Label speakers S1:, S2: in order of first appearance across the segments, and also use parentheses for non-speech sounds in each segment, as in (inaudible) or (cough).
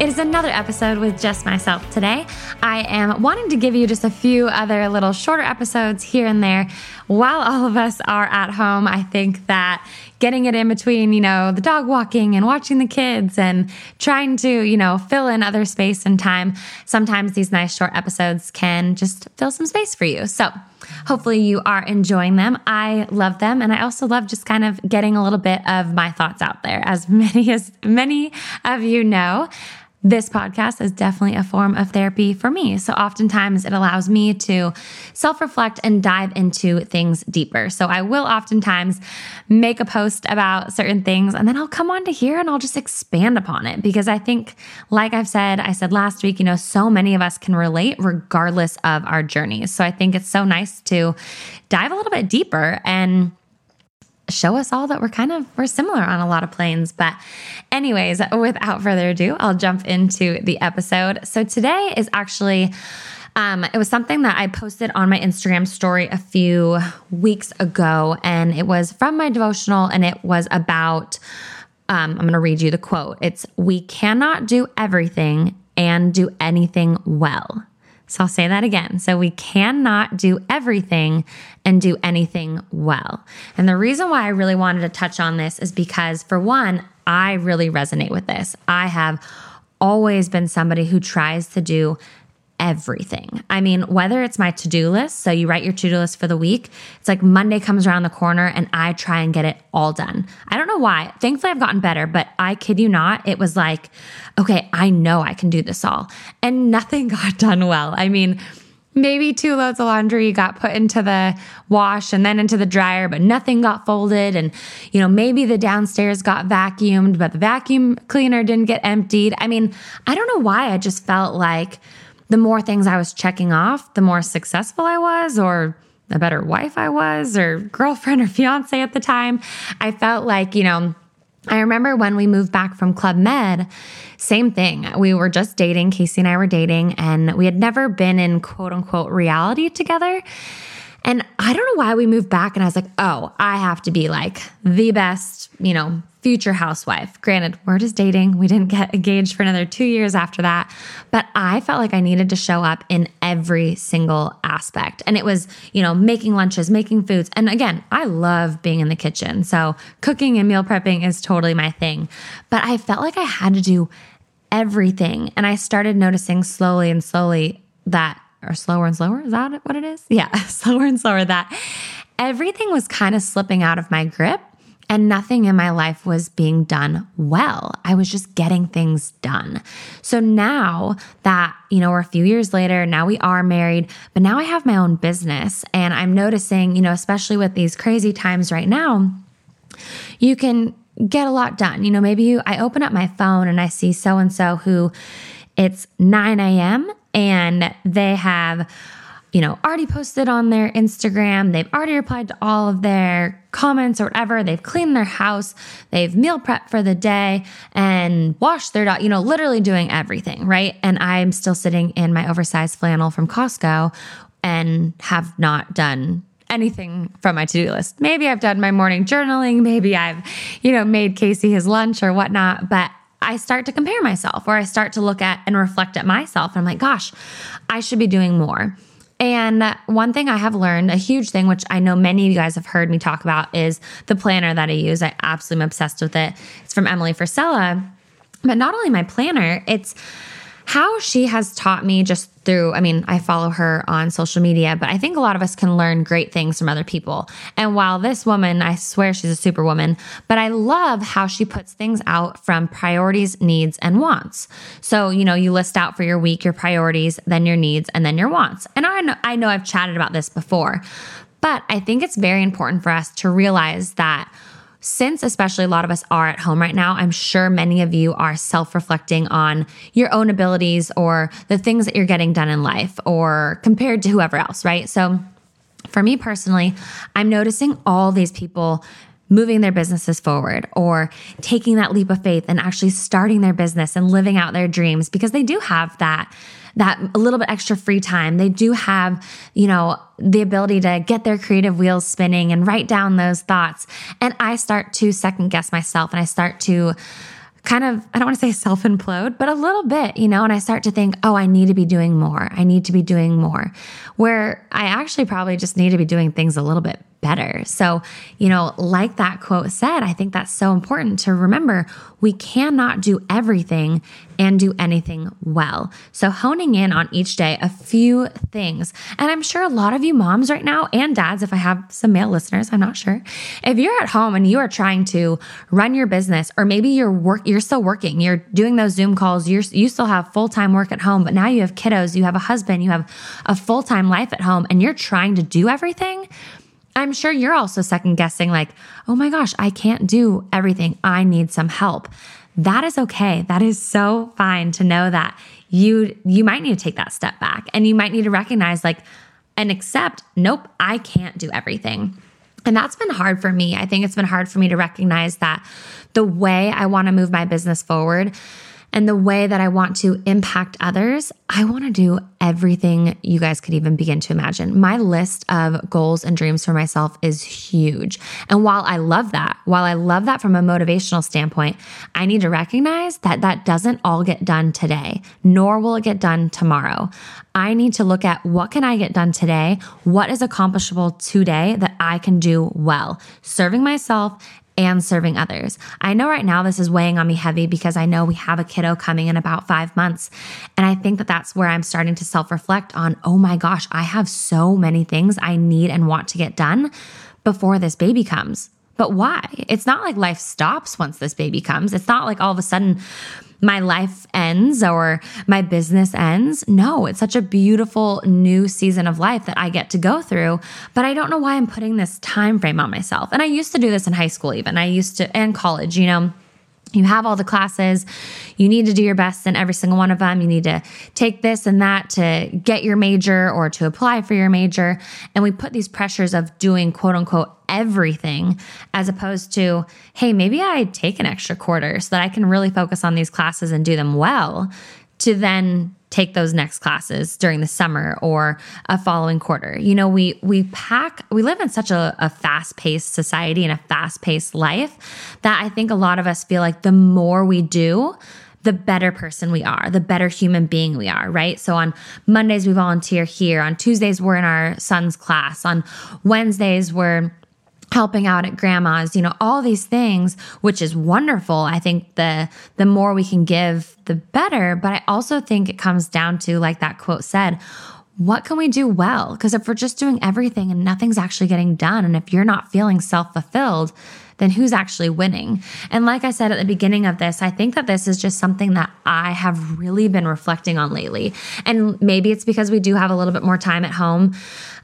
S1: It is another episode with just myself today. I am wanting to give you just a few other little shorter episodes here and there while all of us are at home. I think that getting it in between, you know, the dog walking and watching the kids and trying to, you know, fill in other space and time, sometimes these nice short episodes can just fill some space for you. So, hopefully you are enjoying them. I love them and I also love just kind of getting a little bit of my thoughts out there as (laughs) many as many of you know this podcast is definitely a form of therapy for me. So oftentimes it allows me to self reflect and dive into things deeper. So I will oftentimes make a post about certain things and then I'll come on to here and I'll just expand upon it because I think, like I've said, I said last week, you know, so many of us can relate regardless of our journeys. So I think it's so nice to dive a little bit deeper and show us all that we're kind of we're similar on a lot of planes but anyways without further ado i'll jump into the episode so today is actually um, it was something that I posted on my Instagram story a few weeks ago, and it was from my devotional, and it was about. Um, I'm going to read you the quote. It's, We cannot do everything and do anything well. So I'll say that again. So we cannot do everything and do anything well. And the reason why I really wanted to touch on this is because, for one, I really resonate with this. I have always been somebody who tries to do everything. I mean, whether it's my to do list, so you write your to do list for the week, it's like Monday comes around the corner and I try and get it all done. I don't know why. Thankfully, I've gotten better, but I kid you not, it was like, okay, I know I can do this all. And nothing (laughs) got done well. I mean, maybe two loads of laundry got put into the wash and then into the dryer, but nothing got folded. And, you know, maybe the downstairs got vacuumed, but the vacuum cleaner didn't get emptied. I mean, I don't know why I just felt like, the more things I was checking off, the more successful I was, or the better wife I was, or girlfriend or fiance at the time. I felt like, you know, I remember when we moved back from Club Med, same thing. We were just dating, Casey and I were dating, and we had never been in quote unquote reality together. And I don't know why we moved back. And I was like, oh, I have to be like the best, you know, future housewife. Granted, we're just dating. We didn't get engaged for another two years after that. But I felt like I needed to show up in every single aspect. And it was, you know, making lunches, making foods. And again, I love being in the kitchen. So cooking and meal prepping is totally my thing. But I felt like I had to do everything. And I started noticing slowly and slowly that, or slower and slower, is that what it is? Yeah, (laughs) slower and slower that everything was kind of slipping out of my grip and nothing in my life was being done well. I was just getting things done. So now that, you know, we're a few years later, now we are married, but now I have my own business and I'm noticing, you know, especially with these crazy times right now, you can get a lot done. You know, maybe you, I open up my phone and I see so and so who it's 9 a.m. and they have you know, already posted on their Instagram. They've already replied to all of their comments or whatever. They've cleaned their house. They've meal prepped for the day and washed their dog, you know, literally doing everything, right? And I'm still sitting in my oversized flannel from Costco and have not done anything from my to-do list. Maybe I've done my morning journaling. Maybe I've, you know, made Casey his lunch or whatnot, but I start to compare myself or I start to look at and reflect at myself. And I'm like, gosh, I should be doing more. And one thing I have learned, a huge thing, which I know many of you guys have heard me talk about, is the planner that I use. I absolutely am obsessed with it. It's from Emily Frisella. But not only my planner, it's how she has taught me just through, I mean, I follow her on social media, but I think a lot of us can learn great things from other people. And while this woman, I swear she's a superwoman, but I love how she puts things out from priorities, needs, and wants. So, you know, you list out for your week your priorities, then your needs, and then your wants. And I know, I know I've chatted about this before, but I think it's very important for us to realize that since especially a lot of us are at home right now, I'm sure many of you are self reflecting on your own abilities or the things that you're getting done in life or compared to whoever else, right? So for me personally, I'm noticing all these people moving their businesses forward or taking that leap of faith and actually starting their business and living out their dreams because they do have that that a little bit extra free time. They do have, you know, the ability to get their creative wheels spinning and write down those thoughts. And I start to second guess myself and I start to kind of, I don't want to say (laughs) self implode, but a little bit, you know, and I start to think, oh, I need to be doing more. I need to be doing more. Where I actually probably just need to be doing things a little bit better. So, you know, like that quote said, I think that's so important to remember we cannot do everything and do anything well. So, honing in on each day a few things. And I'm sure a lot of you moms right now and dads, if I have some male listeners, I'm not sure. If you're at home and you are trying to run your business, or maybe you're work, you're still working, you're doing those Zoom calls, you're, you still have full time work at home, but now you have kiddos, you have a husband, you have a full time life at home, and you're trying to do everything I'm sure you're also second guessing, like, oh my gosh, I can't do everything. I need some help. That is okay. That is so fine to know that you you might need to take that step back and you might need to recognize like and accept, nope, I can't do everything. And that's been hard for me. I think it's been hard for me to recognize that the way I want to move my business forward and the way that I want to impact others, I want to do everything you guys could even begin to imagine. My list of goals and dreams for myself is huge. And while I love that, while I love that from a motivational standpoint, I need to recognize that that doesn't all get done today, nor will it get done tomorrow. I need to look at what can I get done today? What is accomplishable today that I can do well, serving myself and serving others. I know right now this is weighing on me heavy because I know we have a kiddo coming in about five months. And I think that that's where I'm starting to self reflect on, oh my gosh, I have so many things I need and want to get done before this baby comes. But why? It's not like life stops once this baby comes. It's not like all of a sudden my life ends or my business ends. No, it's such a beautiful new season of life that I get to go through, but I don't know why I'm putting this time frame on myself. And I used to do this in high school even. I used to and college, you know you have all the classes. You need to do your best in every single one of them. You need to take this and that to get your major or to apply for your major. And we put these pressures of doing quote unquote everything as opposed to, hey, maybe I take an extra quarter so that I can really focus on these classes and do them well to then take those next classes during the summer or a following quarter. You know, we we pack we live in such a, a fast-paced society and a fast-paced life that I think a lot of us feel like the more we do, the better person we are, the better human being we are, right? So on Mondays, we volunteer here. On Tuesdays, we're in our son's class. On Wednesdays, we're helping out at grandma's, you know, all these things, which is wonderful. I think the the more we can give, the better, but I also think it comes down to like that quote said, what can we do well? Because if we're just doing everything and nothing's actually getting done and if you're not feeling self-fulfilled, then who's actually winning? And like I said at the beginning of this, I think that this is just something that I have really been reflecting on lately. And maybe it's because we do have a little bit more time at home.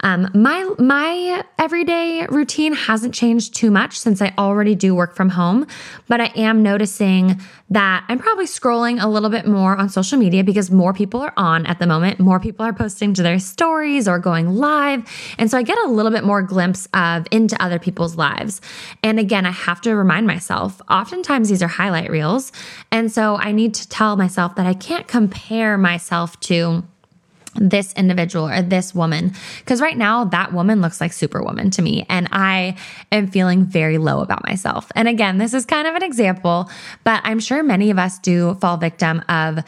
S1: Um, my my everyday routine hasn't changed too much since I already do work from home, but I am noticing that I'm probably scrolling a little bit more on social media because more people are on at the moment. More people are posting to their stories or going live, and so I get a little bit more glimpse of into other people's lives. And again, I have to remind myself, oftentimes these are highlight reels. And so I need to tell myself that I can't compare myself to this individual or this woman. Because right now, that woman looks like Superwoman to me. And I am feeling very low about myself. And again, this is kind of an example, but I'm sure many of us do fall victim of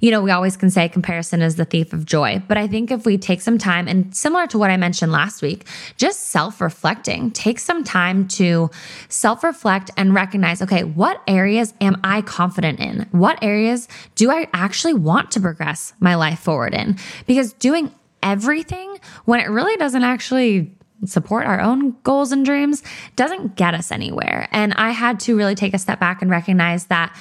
S1: you know, we always can say comparison is the thief of joy. But I think if we take some time and similar to what I mentioned last week, just self reflecting, take some time to self reflect and recognize okay, what areas am I confident in? What areas do I actually want to progress my life forward in? Because doing everything when it really doesn't actually support our own goals and dreams doesn't get us anywhere. And I had to really take a step back and recognize that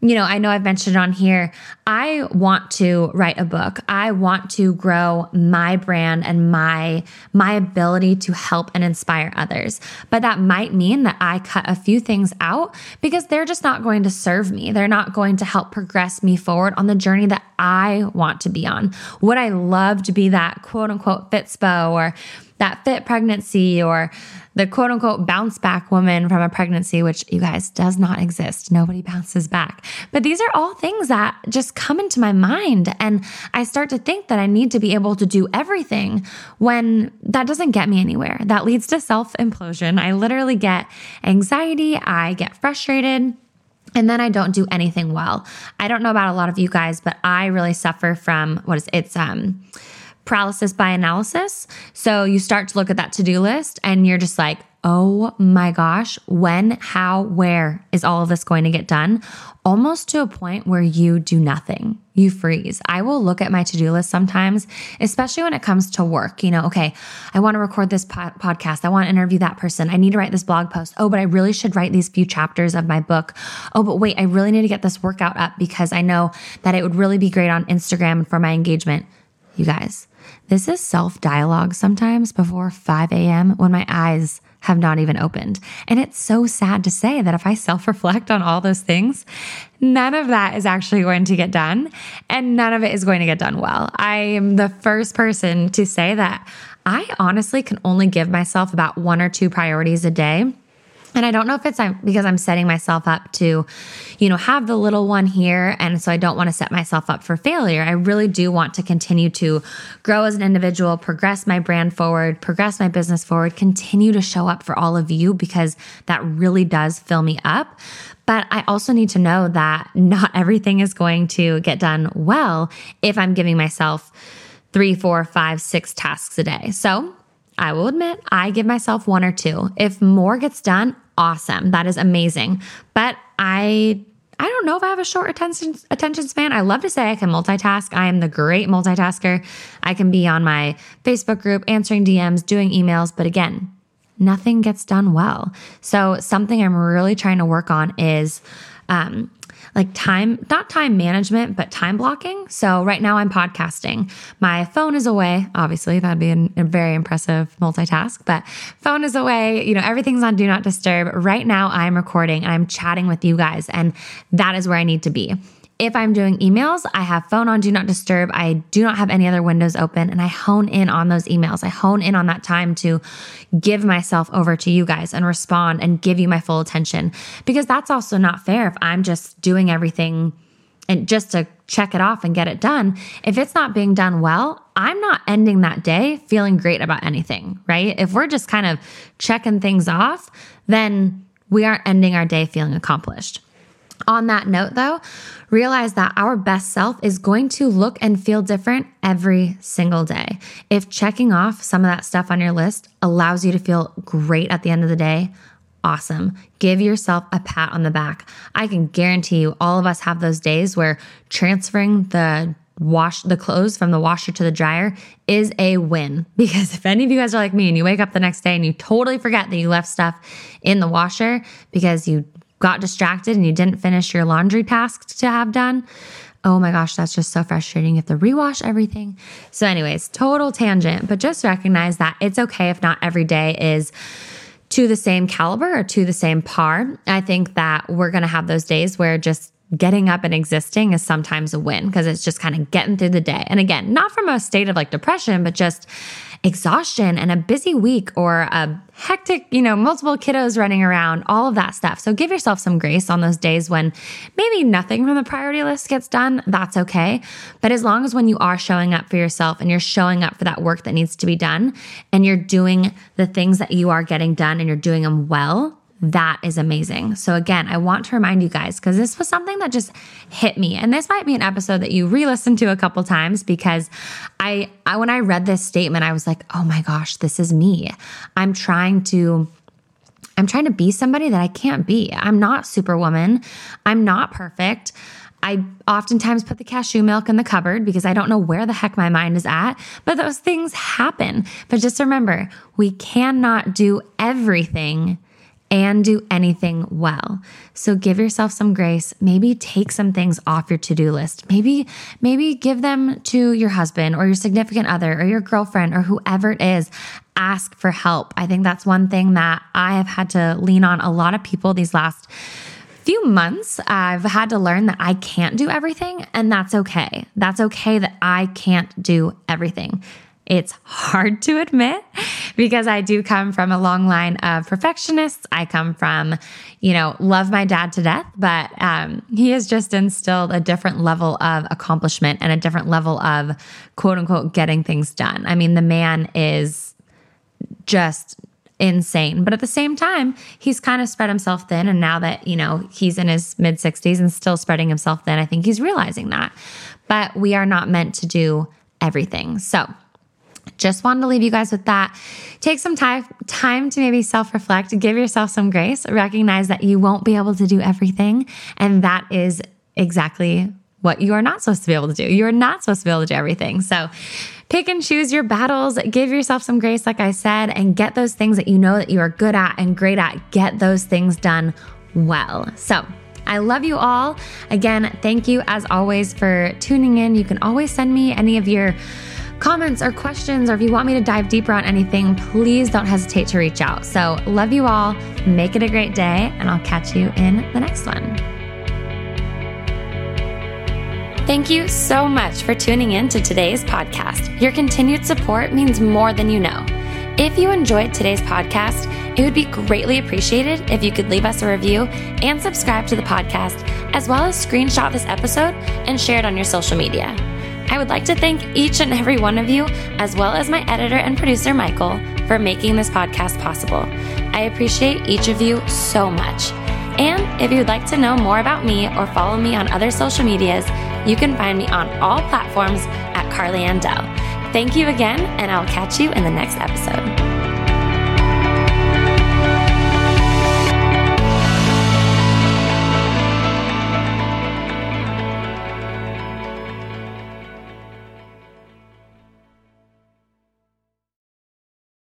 S1: you know, I know I've mentioned on here, I want to write a book. I want to grow my brand and my my ability to help and inspire others. But that might mean that I cut a few things out because they're just not going to serve me. They're not going to help progress me forward on the journey that I want to be on. Would I love to be that quote unquote fitspo or that fit pregnancy or the quote unquote bounce back woman from a pregnancy, which you guys does not exist. Nobody bounces back. But these are all things that just come into my mind. And I start to think that I need to be able to do everything when that doesn't get me anywhere. That leads to self implosion. I literally get anxiety, I get frustrated. And then I don't do anything well. I don't know about a lot of you guys, but I really suffer from what is it's um paralysis by analysis. So you start to look at that to do list and you're just like, oh my gosh, when, how, where is all of this going to get done? Almost to a point where you do nothing. You freeze. I will look at my to do list sometimes, especially when it comes to work. You know, okay, I want to record this po- podcast. I want to interview that person. I need to write this blog post. Oh, but I really should write these few chapters of my book. Oh, but wait, I really need to get this workout up because I know that it would really be great on Instagram for my engagement. You guys, this is self dialogue sometimes before 5 a.m. when my eyes have not even opened. And it's so sad to say that if I self reflect on all those things, none of that is actually going to get done and none of it is going to get done well. I am the first person to say that I honestly can only give myself about one or two priorities a day and I don't know if it's because I'm setting myself up to, you know, have the little one here. And so I don't want to set myself up for failure. I really do want to continue to grow as an individual, progress my brand forward, progress my business forward, continue to show up for all of you because that really does fill me up. But I also need to know that not everything is going to get done well if I'm giving myself three, four, five, six tasks a day. So I will admit, I give myself one or two. If more gets done, awesome. That is amazing. But I I don't know if I have a short attention attention span. I love to say I can multitask. I am the great multitasker. I can be on my Facebook group answering DMs, doing emails, but again, nothing gets done well. So something I'm really trying to work on is um, like time, not time management, but time blocking. So right now I'm podcasting. My phone is away. Obviously, that'd be an, a very impressive multitask, but phone is away. You know, everything's on do not disturb. Right now I'm recording and I'm chatting with you guys, and that is where I need to be. If I'm doing emails, I have phone on do not disturb. I do not have any other windows open and I hone in on those emails. I hone in on that time to give myself over to you guys and respond and give you my full attention because that's also not fair if I'm just doing everything and just to check it off and get it done. If it's not being done well, I'm not ending that day feeling great about anything, right? If we're just kind of checking things off, then we aren't ending our day feeling accomplished. On that note, though, realize that our best self is going to look and feel different every single day. If checking off some of that stuff on your list allows you to feel great at the end of the day, awesome. Give yourself a pat on the back. I can guarantee you, all of us have those days where transferring the wash the clothes from the washer to the dryer is a win (laughs) because if any of you guys are like me and you wake up the next day and you totally forget that you left stuff in the washer because you got distracted and you didn't finish your laundry tasks to have done. Oh my gosh, that's just so frustrating. You have to rewash everything. So, anyways, total tangent, but just recognize that it's okay if not every day is to the same caliber or to the same par. I think that we're going to have those days where just getting up and existing is sometimes a win because it's just kind of getting through the day. And again, not from a state of like depression, but just exhaustion and a busy week or a hectic, you know, multiple kiddos running around, all of that stuff. So give yourself some grace on those days when maybe nothing from the priority list gets done. That's okay. But as long as when you are showing up for yourself and you're showing up for that work that needs to be done and you're doing the things that you are getting done and you're doing them well, that is amazing. So, again, I want to remind you guys because this was something that just hit me. And this might be an episode that you re listen to a couple times because I, I, when I read this statement, I was like, oh my gosh, this is me. I'm trying to. I'm trying to be somebody that I can't be. I'm not superwoman. I'm not perfect. I oftentimes put the cashew milk in the cupboard because I don't know where the heck my mind is at, but those things happen. But just remember, we cannot do everything and do anything well. So give yourself some grace. Maybe take some things off your to-do list. Maybe maybe give them to your husband or your significant other or your girlfriend or whoever it is. Ask for help. I think that's one thing that I have had to lean on a lot of people these last few months, I've had to learn that I can't do everything, and that's okay. That's okay that I can't do everything. It's hard to admit because I do come from a long line of perfectionists. I come from, you know, love my dad to death, but um, he has just instilled a different level of accomplishment and a different level of quote unquote getting things done. I mean, the man is just insane. But at the same time, he's kind of spread himself thin. And now that, you know, he's in his mid 60s and still spreading himself thin, I think he's realizing that. But we are not meant to do everything. So, just wanted to leave you guys with that. Take some time time to maybe self-reflect, give yourself some grace, recognize that you won't be able to do everything and that is exactly what you are not supposed to be able to do. You're not supposed to be able to do everything. So pick and choose your battles, give yourself some grace like I said and get those things that you know that you are good at and great at. Get those things done well. So, I love you all. Again, thank you as always for tuning in. You can always send me any of your comments or questions, or if you want me to dive deeper on anything, please don't hesitate to reach out. So, love you all. Make it a great day, and I'll catch you in the next one. Thank you so much for tuning in to today's podcast. Your continued support means more than you know. If you enjoyed today's podcast, it would be greatly appreciated if you could leave us a review and subscribe to the podcast, as well as screenshot this episode and share it on your social media. I would like to thank each and every one of you, as well as my editor and producer, Michael, for making this podcast possible. I appreciate each of you so much. And if you'd like to know more about me or follow me on other social medias, you can find me on all platforms at Carly Andell. Thank you again, and I'll catch you in the next episode.